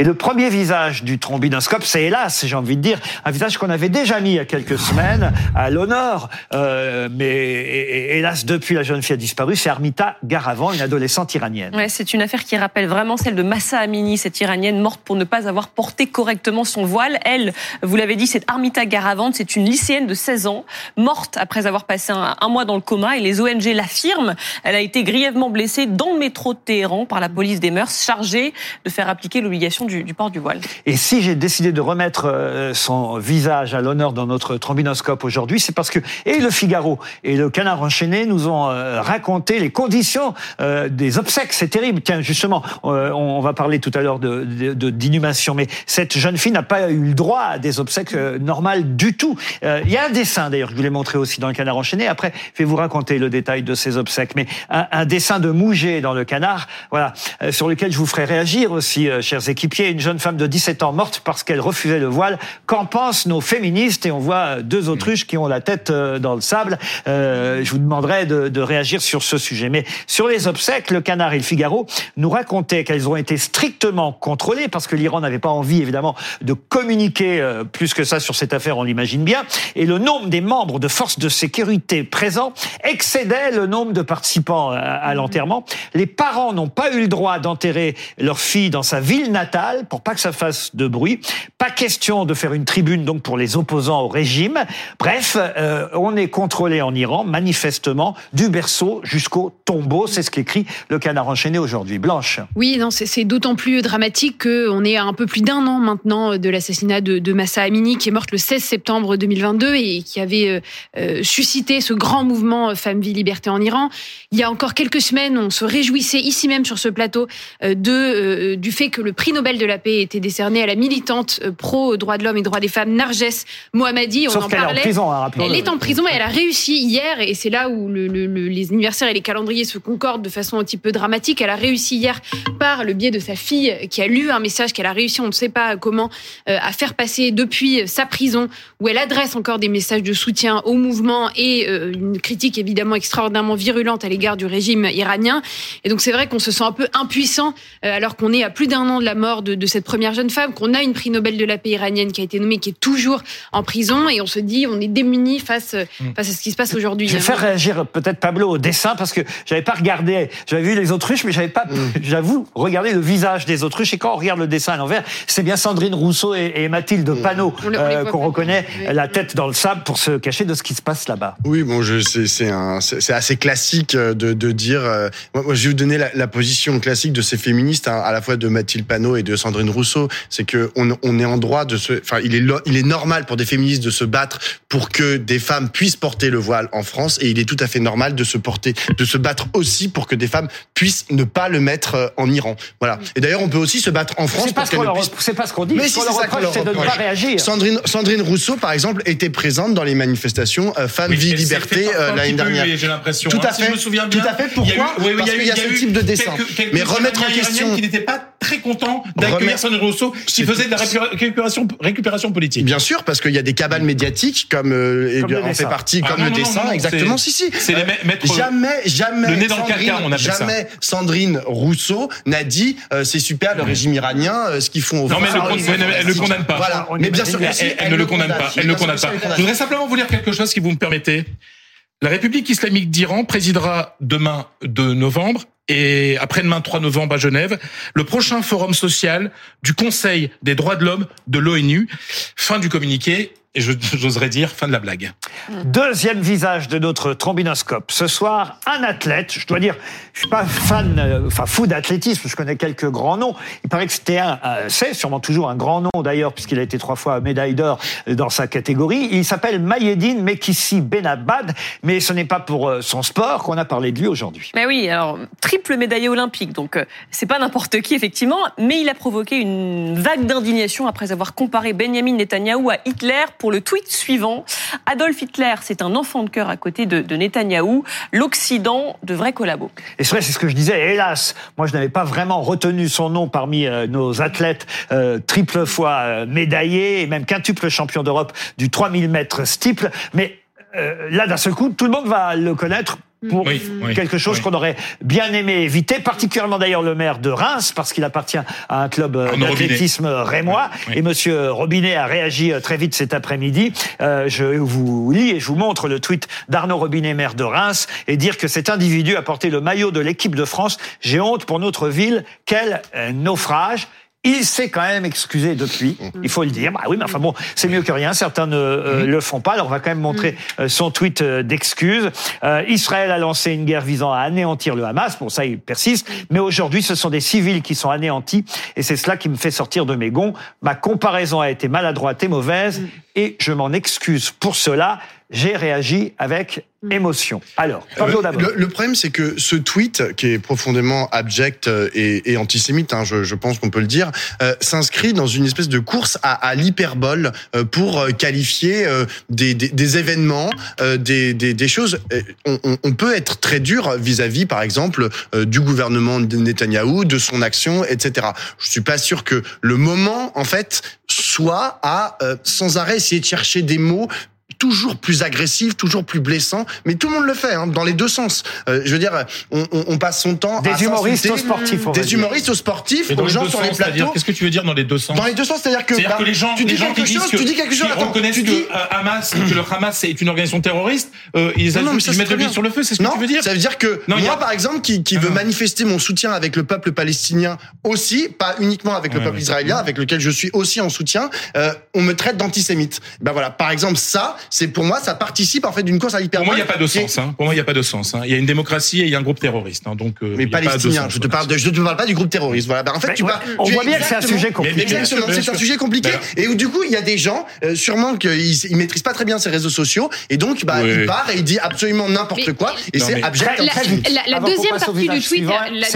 Et le premier visage du trombinoscope, c'est hélas, j'ai envie de dire, un visage qu'on avait déjà mis il y a quelques semaines à l'honneur, euh, mais hélas, depuis la jeune fille a disparu, c'est Armita Garavan, une adolescente iranienne. Ouais, c'est une affaire qui rappelle vraiment celle de Massa Amini, cette iranienne morte pour ne pas avoir porté correctement son voile. Elle, vous l'avez dit, c'est Armita Garavan, c'est une lycéenne de 16 ans, morte après avoir passé un, un mois dans le coma, et les ONG l'affirment. Elle a été grièvement blessée dans le métro de Téhéran par la police des mœurs, chargée de faire appliquer l'obligation du, du, du voile. Et si j'ai décidé de remettre euh, son visage à l'honneur dans notre trombinoscope aujourd'hui, c'est parce que et le Figaro et le Canard enchaîné nous ont euh, raconté les conditions euh, des obsèques. C'est terrible. Tiens, justement, on va parler tout à l'heure de, d'inhumation, mais cette jeune fille n'a pas eu le droit à des obsèques normales du tout. Il y a un dessin d'ailleurs que je voulais montrer aussi dans le Canard enchaîné. Après, je vais vous raconter le détail de ces obsèques, mais un, un dessin de Mouget dans le Canard, voilà, sur lequel je vous ferai réagir aussi, chers équipiers. Une jeune femme de 17 ans morte parce qu'elle refusait le voile. Qu'en pensent nos féministes? Et on voit deux autruches qui ont la tête euh, dans le sable. Euh, je vous demanderai de, de, réagir sur ce sujet. Mais sur les obsèques, le Canard et le Figaro nous racontaient qu'elles ont été strictement contrôlées parce que l'Iran n'avait pas envie, évidemment, de communiquer euh, plus que ça sur cette affaire, on l'imagine bien. Et le nombre des membres de forces de sécurité présents excédait le nombre de participants à l'enterrement. Les parents n'ont pas eu le droit d'enterrer leur fille dans sa ville natale pour pas que ça fasse de bruit. Pas question de faire une tribune donc pour les opposants au régime. Bref, euh, on est contrôlé en Iran manifestement du berceau jusqu'au tombeau. C'est ce qu'écrit le Canard enchaîné aujourd'hui. Blanche. Oui, non, c'est d'autant plus dramatique qu'on est à un peu plus d'un an maintenant de l'assassinat de, Massa Amini, qui est morte le 16 septembre 2022 et qui avait euh, euh, suscité ce grand mouvement Femmes, Vie, Liberté en Iran. Il y a encore quelques semaines, on se réjouissait ici même sur ce plateau de du fait que le prix Nobel de la paix était décerné à la militante pro droits de l'homme et droits des femmes Narges Mohammadi. On en parlait. Est en prison, hein, elle est en prison et elle a réussi hier, et c'est là où le, le, les anniversaires et les calendriers se concordent de façon un petit peu dramatique. Elle a réussi hier par le biais de sa fille qui a lu un message qu'elle a réussi, on ne sait pas comment, euh, à faire passer depuis sa prison, où elle adresse encore des messages de soutien au mouvement et euh, une critique évidemment extraordinairement virulente à l'égard du régime iranien. Et donc c'est vrai qu'on se sent un peu impuissant euh, alors qu'on est à plus d'un an de la mort de, de cette première jeune femme, qu'on a une prix Nobel de la paix iranienne qui a été nommée, qui est toujours en prison, et on se dit on est démuni face mm. face à ce qui se passe aujourd'hui. Je vais faire réagir peut-être Pablo au dessin parce que j'avais pas regardé, j'avais vu les autruches, mais j'avais pas, mm. j'avoue, regardé le visage des autruches. Et quand on regarde le dessin à l'envers, c'est bien Sandrine Rousseau et, Mathilde mm. Panot euh, qu'on reconnaît la tête dans le sable pour se cacher de ce qui se passe là-bas. Oui, bon, c'est assez classique euh, de, de dire. Euh, moi, je vais vous donner la, la, position classique de ces féministes, hein, à la fois de Mathilde Panot et de Sandrine Rousseau, c'est que on, on, est en droit de se, enfin, il est, il est normal pour des féministes de se battre pour que des femmes puissent porter le voile en France, et il est tout à fait normal de se porter, de se battre aussi pour que des femmes puissent ne pas le mettre euh, en Iran. Voilà. Et d'ailleurs, on peut aussi se battre en France. C'est pas, ce puisse... pas ce qu'on dit. Mais si c'est de ne pas réagir. Sandrine, Sandrine Rousseau, par exemple, était présente dans les manifestations euh, Femmes, Vie, Liberté euh, l'année dernière. J'ai l'impression. Tout hein, à fait. Si je me souviens bien. Tout à fait. Pourquoi il y a eu, Parce qu'il y a, ce type de dessin. Mais remettre en question. qui n'était pas très content d'accueillir Sandrine Rousseau, qui faisait de la récupération, récupération politique. Bien sûr, parce qu'il y a des cabanes médiatiques comme, euh, comme en fait partie, ah, comme le dessin, exactement. Si si. C'est les maîtres. Jamais, jamais. Le nez dans le caca, on appelle jamais Sandrine Rousseau n'a dit euh, c'est super le régime iranien, euh, ce qu'ils font au Non mais elle ne le condamne pas. Voilà. Mais bien sûr, elle ne le condamne pas. Elle ne condamne pas. Je voudrais simplement vous lire quelque chose si vous me permettez. La République islamique d'Iran présidera demain 2 novembre et après-demain 3 novembre à Genève, le prochain forum social du Conseil des droits de l'homme de l'ONU. Fin du communiqué et j'oserais dire fin de la blague. Deuxième visage de notre trombinoscope. Ce soir, un athlète. Je dois dire, je suis pas fan, euh, enfin fou d'athlétisme. Je connais quelques grands noms. Il paraît que c'était un, c'est sûrement toujours un grand nom d'ailleurs, puisqu'il a été trois fois médaille d'or dans sa catégorie. Il s'appelle Mayedine Mekissi Benabad, mais ce n'est pas pour euh, son sport qu'on a parlé de lui aujourd'hui. Mais oui, alors triple médaillé olympique, donc euh, c'est pas n'importe qui effectivement, mais il a provoqué une vague d'indignation après avoir comparé Benjamin Netanyahu à Hitler pour le tweet suivant. Adolf Hitler, c'est un enfant de cœur à côté de, de Netanyahou. L'Occident devrait collaborer. Et c'est vrai, c'est ce que je disais. Hélas, moi, je n'avais pas vraiment retenu son nom parmi euh, nos athlètes euh, triple fois euh, médaillés et même quintuple champion d'Europe du 3000 mètres steeple. Mais là, d'un seul coup, tout le monde va le connaître pour Oui, oui, quelque chose oui. qu'on aurait bien aimé éviter, particulièrement d'ailleurs le maire de Reims, parce qu'il appartient à un club euh, d'athlétisme rémois. Oui, oui. Et Monsieur Robinet a réagi euh, très vite cet après-midi. Euh, je vous lis et je vous montre le tweet d'Arnaud Robinet, maire de Reims, et dire que cet individu a porté le maillot de l'équipe de France. J'ai honte pour notre ville. Quel euh, naufrage il s'est quand même excusé depuis, il faut le dire. Bah oui, mais enfin bon, c'est mieux que rien. Certains ne euh, le font pas. Alors on va quand même montrer euh, son tweet euh, d'excuses. Euh, Israël a lancé une guerre visant à anéantir le Hamas. Bon, ça, il persiste. Mais aujourd'hui, ce sont des civils qui sont anéantis, et c'est cela qui me fait sortir de mes gonds. Ma comparaison a été maladroite et mauvaise, et je m'en excuse pour cela. J'ai réagi avec émotion. Alors, Pablo Euh, d'abord. le, le problème, c'est que ce tweet, qui est profondément abject euh, et, et antisémite, hein, je, je pense qu'on peut le dire, euh, s'inscrit dans une espèce de course à, à l'hyperbole euh, pour qualifier euh, des, des, des événements, euh, des, des, des choses. On, on, on peut être très dur vis-à-vis, par exemple, euh, du gouvernement de Netanyahou, de son action, etc. Je suis pas sûr que le moment, en fait, soit à euh, sans arrêt essayer de chercher des mots toujours plus agressif, toujours plus blessant, mais tout le monde le fait hein, dans les deux sens. Euh, je veux dire, on, on, on passe son temps à Des humoristes s'insulter, aux sportifs, des dire. humoristes aux sportifs, aux gens sur les plateaux. qu'est-ce que tu veux dire dans les deux sens? Dans les deux sens, c'est-à-dire que, C'est-à-dire bah, que les gens, tu dis les gens quelque qui disent chose, que, tu dis quelque chose, qui attends, reconnaissent tu que dis. euh, Hamas, que le Hamas est une organisation terroriste, euh, ils, Non, non, mais ça, ils mettent l'huile bien. sur le feu, c'est ce que non, tu veux dire? ça veut dire que Non, il y moi, a- par exemple, qui, qui Ah veut manifester mon soutien avec le peuple palestinien aussi, pas uniquement avec le peuple israélien, avec lequel je suis aussi en soutien, euh, on me traite d'antisémite. Ben voilà, par exemple, ça, c'est pour moi, ça participe en fait d'une course à Pour l'hyperbole. moi, il n'y a pas de sens. Hein. Pour moi, il n'y a pas de sens. Hein. Il y a une démocratie et il y a un groupe terroriste. Hein. Donc, euh, Mais il y a pas de palestinien, sens, je te voilà. parle de, je te parle pas du groupe terroriste. Voilà. Ben, en fait, Mais tu ouais, on voit bien que c'est un sujet compliqué. Exactement, c'est un sujet compliqué et où du coup il y a des gens euh, sûrement qu'ils ils maîtrisent pas très bien ces réseaux sociaux et donc bah Oui. il part et il dit absolument n'importe quoi et c'est abject. La- deuxième partie du tweet,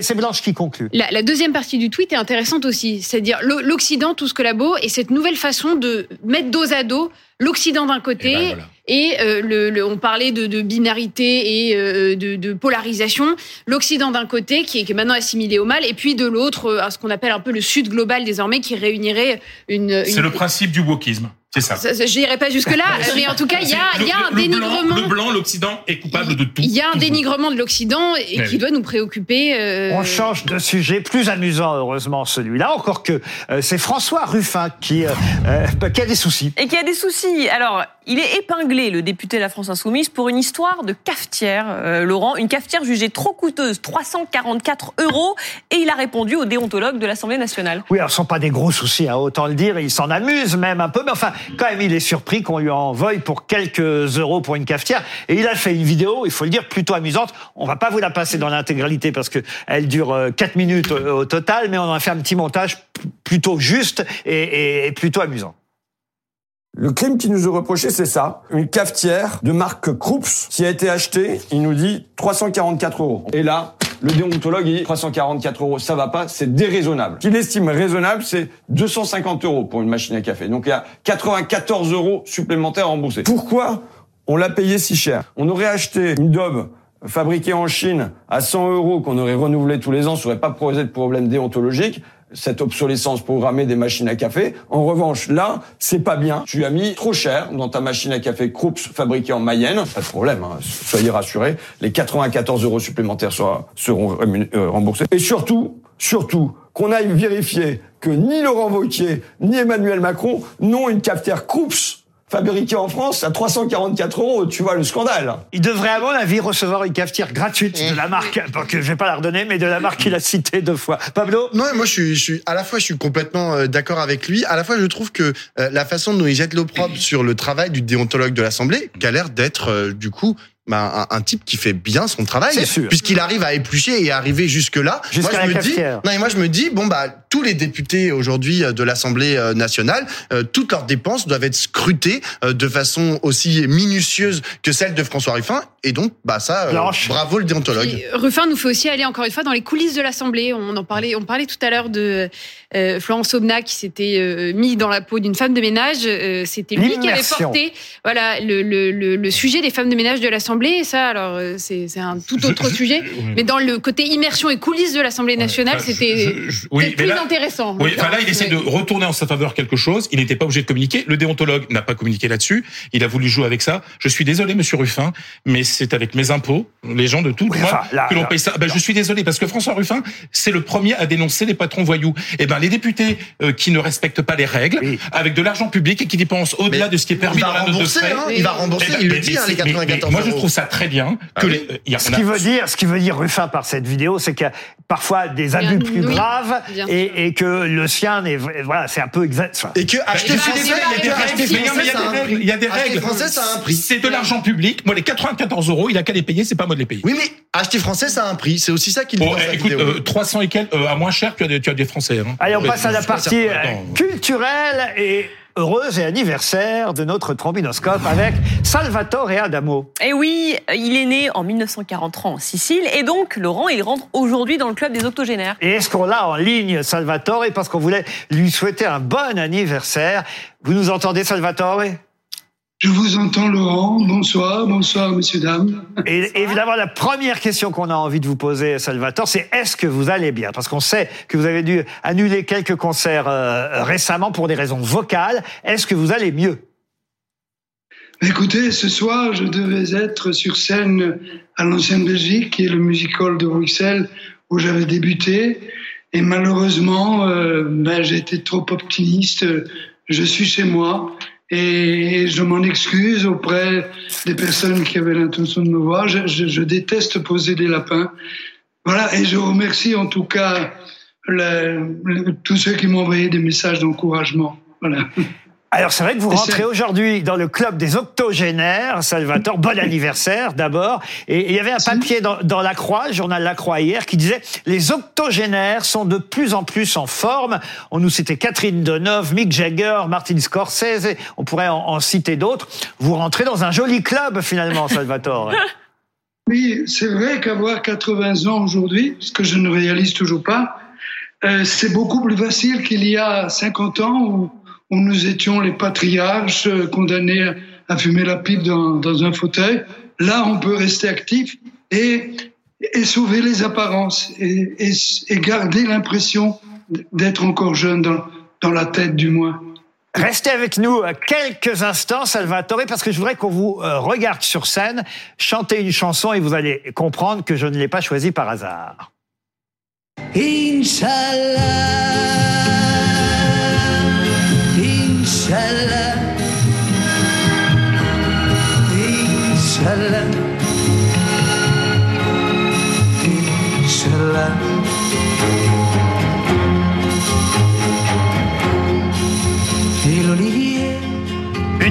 c'est Blanche qui conclut. La, la deuxième partie du tweet est intéressante aussi, c'est-à-dire l'O- l'Occident, tout ce que la beau, et cette nouvelle façon de mettre dos à dos l'Occident d'un côté Et ben, voilà. et euh, le, le- on parlait de, de binarité et euh, de, de polarisation, l'Occident d'un côté qui est, qui est maintenant assimilé au mal, et puis de l'autre, euh, à ce qu'on appelle un peu le Sud global désormais, qui réunirait une. C'est une- le principe du wokisme. C'est ça. Ça, ça, Je n'irai pas jusque là, mais en tout cas, il y a, il y a le- un le blanc- dénigrement. Le blanc, l'Occident est coupable de tout. Il y a un dénigrement de l'Occident et Ouais, qui oui. doit nous préoccuper. euh, On change de sujet, plus amusant heureusement celui-là, encore que euh, c'est François Ruffin qui, euh, qui a des soucis. Et qui a des soucis. Alors, il est épinglé, le député de la France Insoumise, pour une histoire de cafetière, euh, Laurent. Une cafetière jugée trop coûteuse, 344 euros. Et il a répondu au déontologue de l'Assemblée nationale. Oui, alors ce sont pas des gros soucis, hein, autant le dire, il s'en amuse même un peu, mais enfin, quand même, il est surpris qu'on lui en veuille pour quelques euros pour une cafetière. Et il a fait une vidéo, il faut le dire, plutôt amusante. On va pas vous la passer dans l'intégralité parce que elle dure euh, 4 minutes au, total, mais on en a fait un petit montage plutôt juste et plutôt amusant. Le crime qui nous est reproché, c'est ça. Une cafetière de marque Krups qui a été achetée, il nous dit 344 euros. Et là, le déontologue, dit 344 euros, ça va pas, c'est déraisonnable. Qu'il estime raisonnable, c'est 250 euros pour une machine à café. Donc il y a 94 euros supplémentaires remboursés. Pourquoi on l'a payé si cher? On aurait acheté une daube fabriquée en Chine à 100 euros qu'on aurait renouvelé tous les ans, ça aurait pas posé de problème déontologique cette obsolescence programmée des machines à café. En revanche, là, c'est pas bien. Tu as mis trop cher dans ta machine à café Krups fabriquée en Mayenne. Pas de problème, hein. soyez rassurés. Les 94 euros supplémentaires seront euh, remboursés. Et surtout, surtout, qu'on aille vérifier que ni Laurent Wauquiez, ni Emmanuel Macron n'ont une cafetière Krups fabriquée en France à 344 euros. Tu vois le scandale. Il devrait, à mon avis, recevoir une cafetière gratuite de la marque, donc je vais pas la redonner, mais de la marque qu'il a citée deux fois. Pablo? Non, moi je suis, je suis à la fois je suis complètement euh, d'accord avec lui, à la fois je trouve que euh, la façon dont il jette l'opprobre sur le travail du déontologue de l'Assemblée, qui a l'air d'être euh, du coup bah, un, un type qui fait bien son travail, puisqu'il arrive à éplucher et à arriver jusque là. Jusqu'à moi, je me dis, non, et moi je me dis bon bah tous les députés aujourd'hui euh, de l'Assemblée euh, nationale, euh, toutes leurs dépenses doivent être scrutées euh, de façon aussi minutieuse que celle de François Ruffin, et donc bah ça, euh, bravo le déontologue. Puis, Ruffin nous fait aussi aller encore une fois dans les coulisses de l'Assemblée. On en parlait, on parlait tout à l'heure de euh, Florence Aubenas qui s'était euh, mis dans la peau d'une femme de ménage. Euh, C'était lui qui avait porté, voilà, le, le, le, le sujet des femmes de ménage de l'Assemblée. l'Assemblée. Ça, alors, euh, c'est un tout autre sujet. Mais dans le côté immersion et coulisses de l'Assemblée nationale, c'était oui, mais plus là- intéressant. Oui, enfin là, il essaie de retourner en sa faveur quelque chose. Il n'était pas obligé de communiquer. Le déontologue n'a pas communiqué là-dessus. Il a voulu jouer avec ça. Je suis désolé, Monsieur Ruffin, mais c'est avec mes impôts, les gens de tout Oui, droit, enfin, là, que l'on paye ça. Ben, je suis désolé parce que François Ruffin, c'est le premier à dénoncer les patrons voyous. Et ben, les députés euh, qui ne respectent pas les règles, Oui. avec de l'argent public et qui dépensent au-delà Mais de ce qui est permis il dans va la note de rembourser, frais. hein, il va rembourser, Eh ben, il le mais- dit, mais hein, les c'est- mais- mais 94 Moi, je euros. Trouve ça très bien Ah que oui. les, euh, il y a- Ce a- qui veut dire, ce qui veut dire Ruffin par cette vidéo, c'est qu'il y a parfois des abus Bien, plus oui, graves et, et que le sien est voilà, c'est un peu exact. enfin, Et que acheter français, il y a des règles, français, ça a des un règles, prix. C'est de l'argent public. Moi, les 94 euros, il a qu'à les payer, c'est pas moi de les payer. Oui, mais acheter français, ça a un prix. C'est aussi ça qu'il dit dans eh, écoute, vidéo. euh, 300 et quelques, euh, à moins cher, tu as des, tu as des Français. Hein. Allez, on passe à la partie euh, culturelle et heureuse et anniversaire de notre trombinoscope avec Salvatore Adamo. Et oui, il est né en 1943 en Sicile et donc Laurent, il rentre aujourd'hui dans le club des octogénaires. Et est-ce qu'on l'a en ligne, Salvatore, parce qu'on voulait lui souhaiter un bon anniversaire? Vous nous entendez, Salvatore? Je vous entends, Laurent. Bonsoir, bonsoir, messieurs, dames. Et évidemment, la première question qu'on a envie de vous poser, Salvatore, c'est est-ce que vous allez bien? Parce qu'on sait que vous avez dû annuler quelques concerts euh, récemment pour des raisons vocales. Est-ce que vous allez mieux? Écoutez, ce soir, je devais être sur scène à l'Ancienne Belgique, qui est le music hall de Bruxelles, où j'avais débuté. Et malheureusement, euh, ben, été trop optimiste. Je suis chez moi et je m'en excuse auprès des personnes qui avaient l'intention de me voir. Je, déteste poser des lapins. Voilà, et je remercie en tout cas tous ceux qui m'ont envoyé des messages d'encouragement. Voilà. Alors c'est vrai que vous rentrez aujourd'hui dans le club des octogénaires, Salvatore. Bon anniversaire d'abord. Et il y avait un papier dans, dans La Croix, le journal La Croix hier, qui disait les octogénaires sont de plus en plus en forme. On nous citait Catherine Deneuve, Mick Jagger, Martin Scorsese. On pourrait en, en citer d'autres. Vous rentrez dans un joli club finalement, Salvatore. Oui, c'est vrai qu'avoir 80 ans aujourd'hui, ce que je ne réalise toujours pas, euh, c'est beaucoup plus facile qu'il y a 50 ans où, où nous étions les patriarches condamnés à- fumer la pipe dans, dans un fauteuil. Là, on peut rester actif et, et sauver les apparences et, et, et garder l'impression d'être encore jeune dans, dans la tête du moins. Restez avec nous euh, quelques instants, Salvatore, parce que je voudrais qu'on vous euh, regarde sur scène, chanter une chanson et vous allez comprendre que je ne l'ai pas choisie par hasard. Inch'Allah,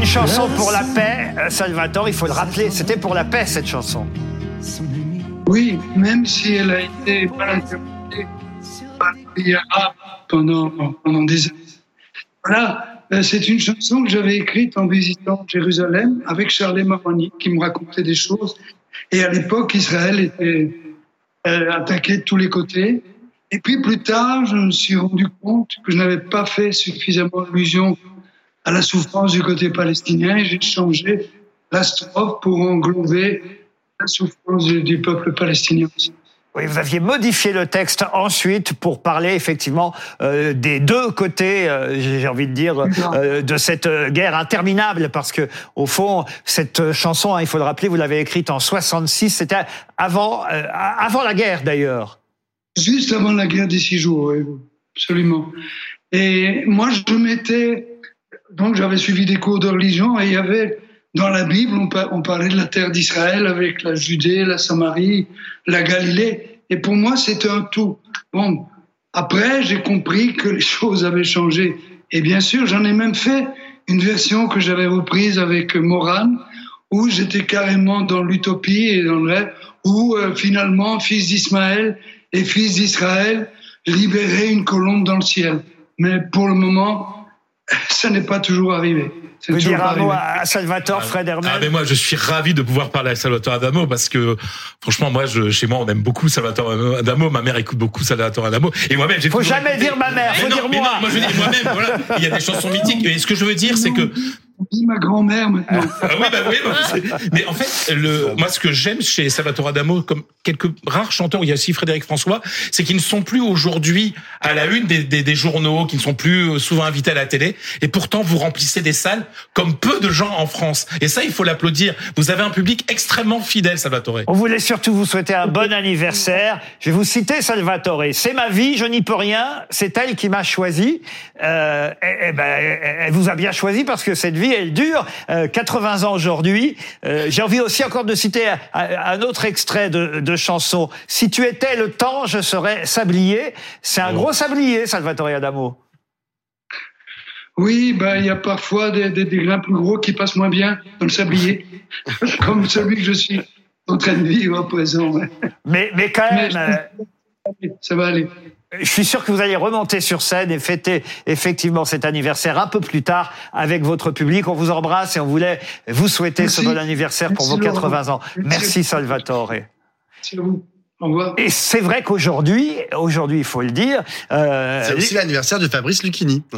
chanson pour la paix, euh, Salvatore, il faut le rappeler, c'était pour la paix cette chanson. Oui, même si elle a été mal interprétée par les arabes pendant, pendant des années. Voilà, euh, c'est une chanson que j'avais écrite en visitant Jérusalem avec Charles Maroni qui me racontait des choses. Et à l'époque, Israël était euh, attaqué de tous les côtés. Et puis plus tard, je me suis rendu compte que je n'avais pas fait suffisamment allusion à la souffrance du côté palestinien et j'ai changé la strophe pour englober la souffrance du, du peuple palestinien aussi. Oui, vous aviez modifié le texte ensuite pour parler effectivement euh, des deux côtés, euh, j'ai envie de dire, euh, de cette guerre interminable, parce que au fond, cette chanson, hein, il faut le rappeler, vous l'avez écrite en 66, c'était avant, avant la guerre d'ailleurs. Juste avant la guerre des six jours, oui, absolument. Et moi, je m'étais. Donc, j'avais suivi des cours de religion et il y avait. Dans la Bible, on, par- on parlait de la terre d'Israël avec la Judée, la Samarie, la Galilée. Et pour moi, c'était un tout. Bon, après, j'ai compris que les choses avaient changé. Et bien sûr, j'en ai même fait une version que j'avais reprise avec Morane, où j'étais carrément dans l'utopie et dans le rêve, où euh, finalement, fils d'Ismaël et fils d'Israël libéraient une colombe dans le ciel. Mais pour le moment, ça n'est pas toujours arrivé. C'est Vous toujours dire un mot arrivé. à Salvatore, Fred Hermel Ah, mais moi, je suis ravi de pouvoir parler à Salvatore Adamo parce que, franchement, moi, je, chez moi, on aime beaucoup Salvatore Adamo. Ma mère écoute beaucoup Salvatore Adamo. Et moi-même, j'ai Faut jamais écouté- dire ma mère, Mais faut non, dire mais moi. non, moi, je dis moi-même, voilà. Il y a des chansons mythiques. Et ce que je veux dire, c'est que, dit ma grand-mère maintenant. Ah oui, bah oui, bah, mais en fait, le, moi, ce que j'aime chez Salvatore Adamo, comme quelques rares chanteurs, il y a aussi Frédéric François, c'est qu'ils ne sont plus aujourd'hui à la une des, des, des journaux, qui ne sont plus euh, souvent invités à la télé, et pourtant vous remplissez des salles comme peu de gens en France. Et ça, il faut l'applaudir. Vous avez un public extrêmement fidèle, Salvatore. On voulait surtout vous souhaiter un bon anniversaire. Je vais vous citer Salvatore. C'est ma vie, je n'y peux rien. C'est elle qui m'a choisi. Euh, eh, eh ben, elle vous a bien choisi parce que cette vie, elle dure euh, 80 ans aujourd'hui. Euh, J'ai envie aussi encore de citer un, un autre extrait de, de chanson. Si tu étais le temps, je serais sablier. C'est un gros sablier, Salvatore Adamo. Oui, ben, il y a parfois des, des, des grains plus gros qui passent moins bien dans le sablier, comme celui que je suis en train de vivre à présent. Mais, mais quand même. euh, Ça va aller. Je suis sûr que vous allez remonter sur scène et fêter effectivement cet anniversaire un peu plus tard avec votre public. On vous embrasse et on voulait vous souhaiter Merci. ce bon anniversaire pour Merci, vos Laurent. 80 ans. Merci. Merci Salvatore. C'est à vous. Et c'est vrai qu'aujourd'hui, aujourd'hui, il faut le dire, euh, C'est aussi l'anniversaire de Fabrice Lucchini.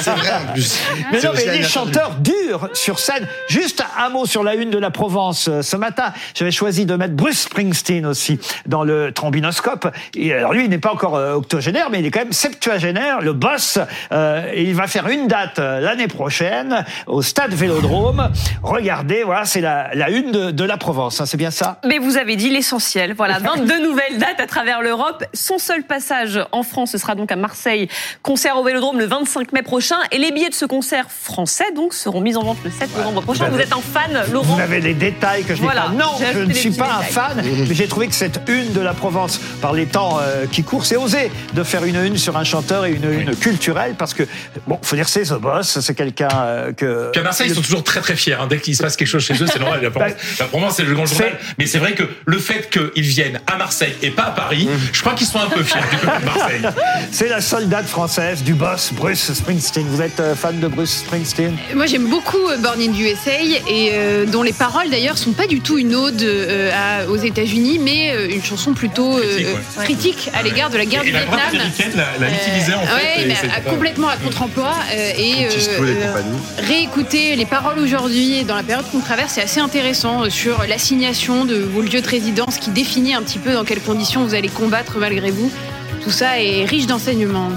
C'est vrai en plus. Mais non, mais les chanteurs durs sur scène. Juste un mot sur la une de la Provence. Euh, Ce matin, j'avais choisi de mettre Bruce Springsteen aussi dans le trombinoscope. Et alors lui, il n'est pas encore euh, octogénaire, mais il est quand même septuagénaire, le boss. Euh, et il va faire une date l'année prochaine au Stade Vélodrome. Regardez, voilà, c'est la, la une de, de la Provence. hein, c'est bien ça? Mais vous avez dit l'essentiel. Voilà, 22 nouvelles dates à travers l'Europe. Son seul passage en France, ce sera donc à Marseille. Concert au Vélodrome le 25 mai prochain. Et les billets de ce concert français, donc, seront mis en vente le 7 novembre prochain. Vous êtes un fan, Laurent Vous avez des détails que je n'ai Voilà, pas. Non, je ne suis pas un fan, mais j'ai trouvé que cette une de la Provence, par les temps euh, qui courent, c'est osé de faire une une sur un chanteur et une une culturelle, parce que, bon, faut dire c'est The Boss, c'est quelqu'un euh, que... Puis à Marseille, ils sont toujours très très fiers. hein. Dès qu'il se passe quelque chose chez eux, c'est normal. La Provence, la Provence, c'est le grand journal. Mais c'est vrai que le fait qu'ils viennent à Marseille et pas à Paris, je crois qu'ils sont un peu fiers du peuple de Marseille. C'est la soldate française du boss Bruce Springsteen. Vous êtes euh, fan de Bruce Springsteen? Moi, j'aime beaucoup euh, Born in the USA et euh, dont les paroles d'ailleurs sont pas du tout une ode euh, à- aux États-Unis, mais euh, une chanson plutôt euh, Critique, ouais. critique à l'égard de la guerre Et du la Vietnam. américaine l'a, l'a utilisé en Euh, fait. ouais, mais à- pas- complètement à contre-emploi euh, et euh, réécouter les paroles aujourd'hui dans la période qu'on traverse, c'est assez intéressant euh, sur l'assignation de vos lieux de résidence qui un petit peu dans quelles conditions vous allez combattre malgré vous. Tout ça est riche d'enseignements.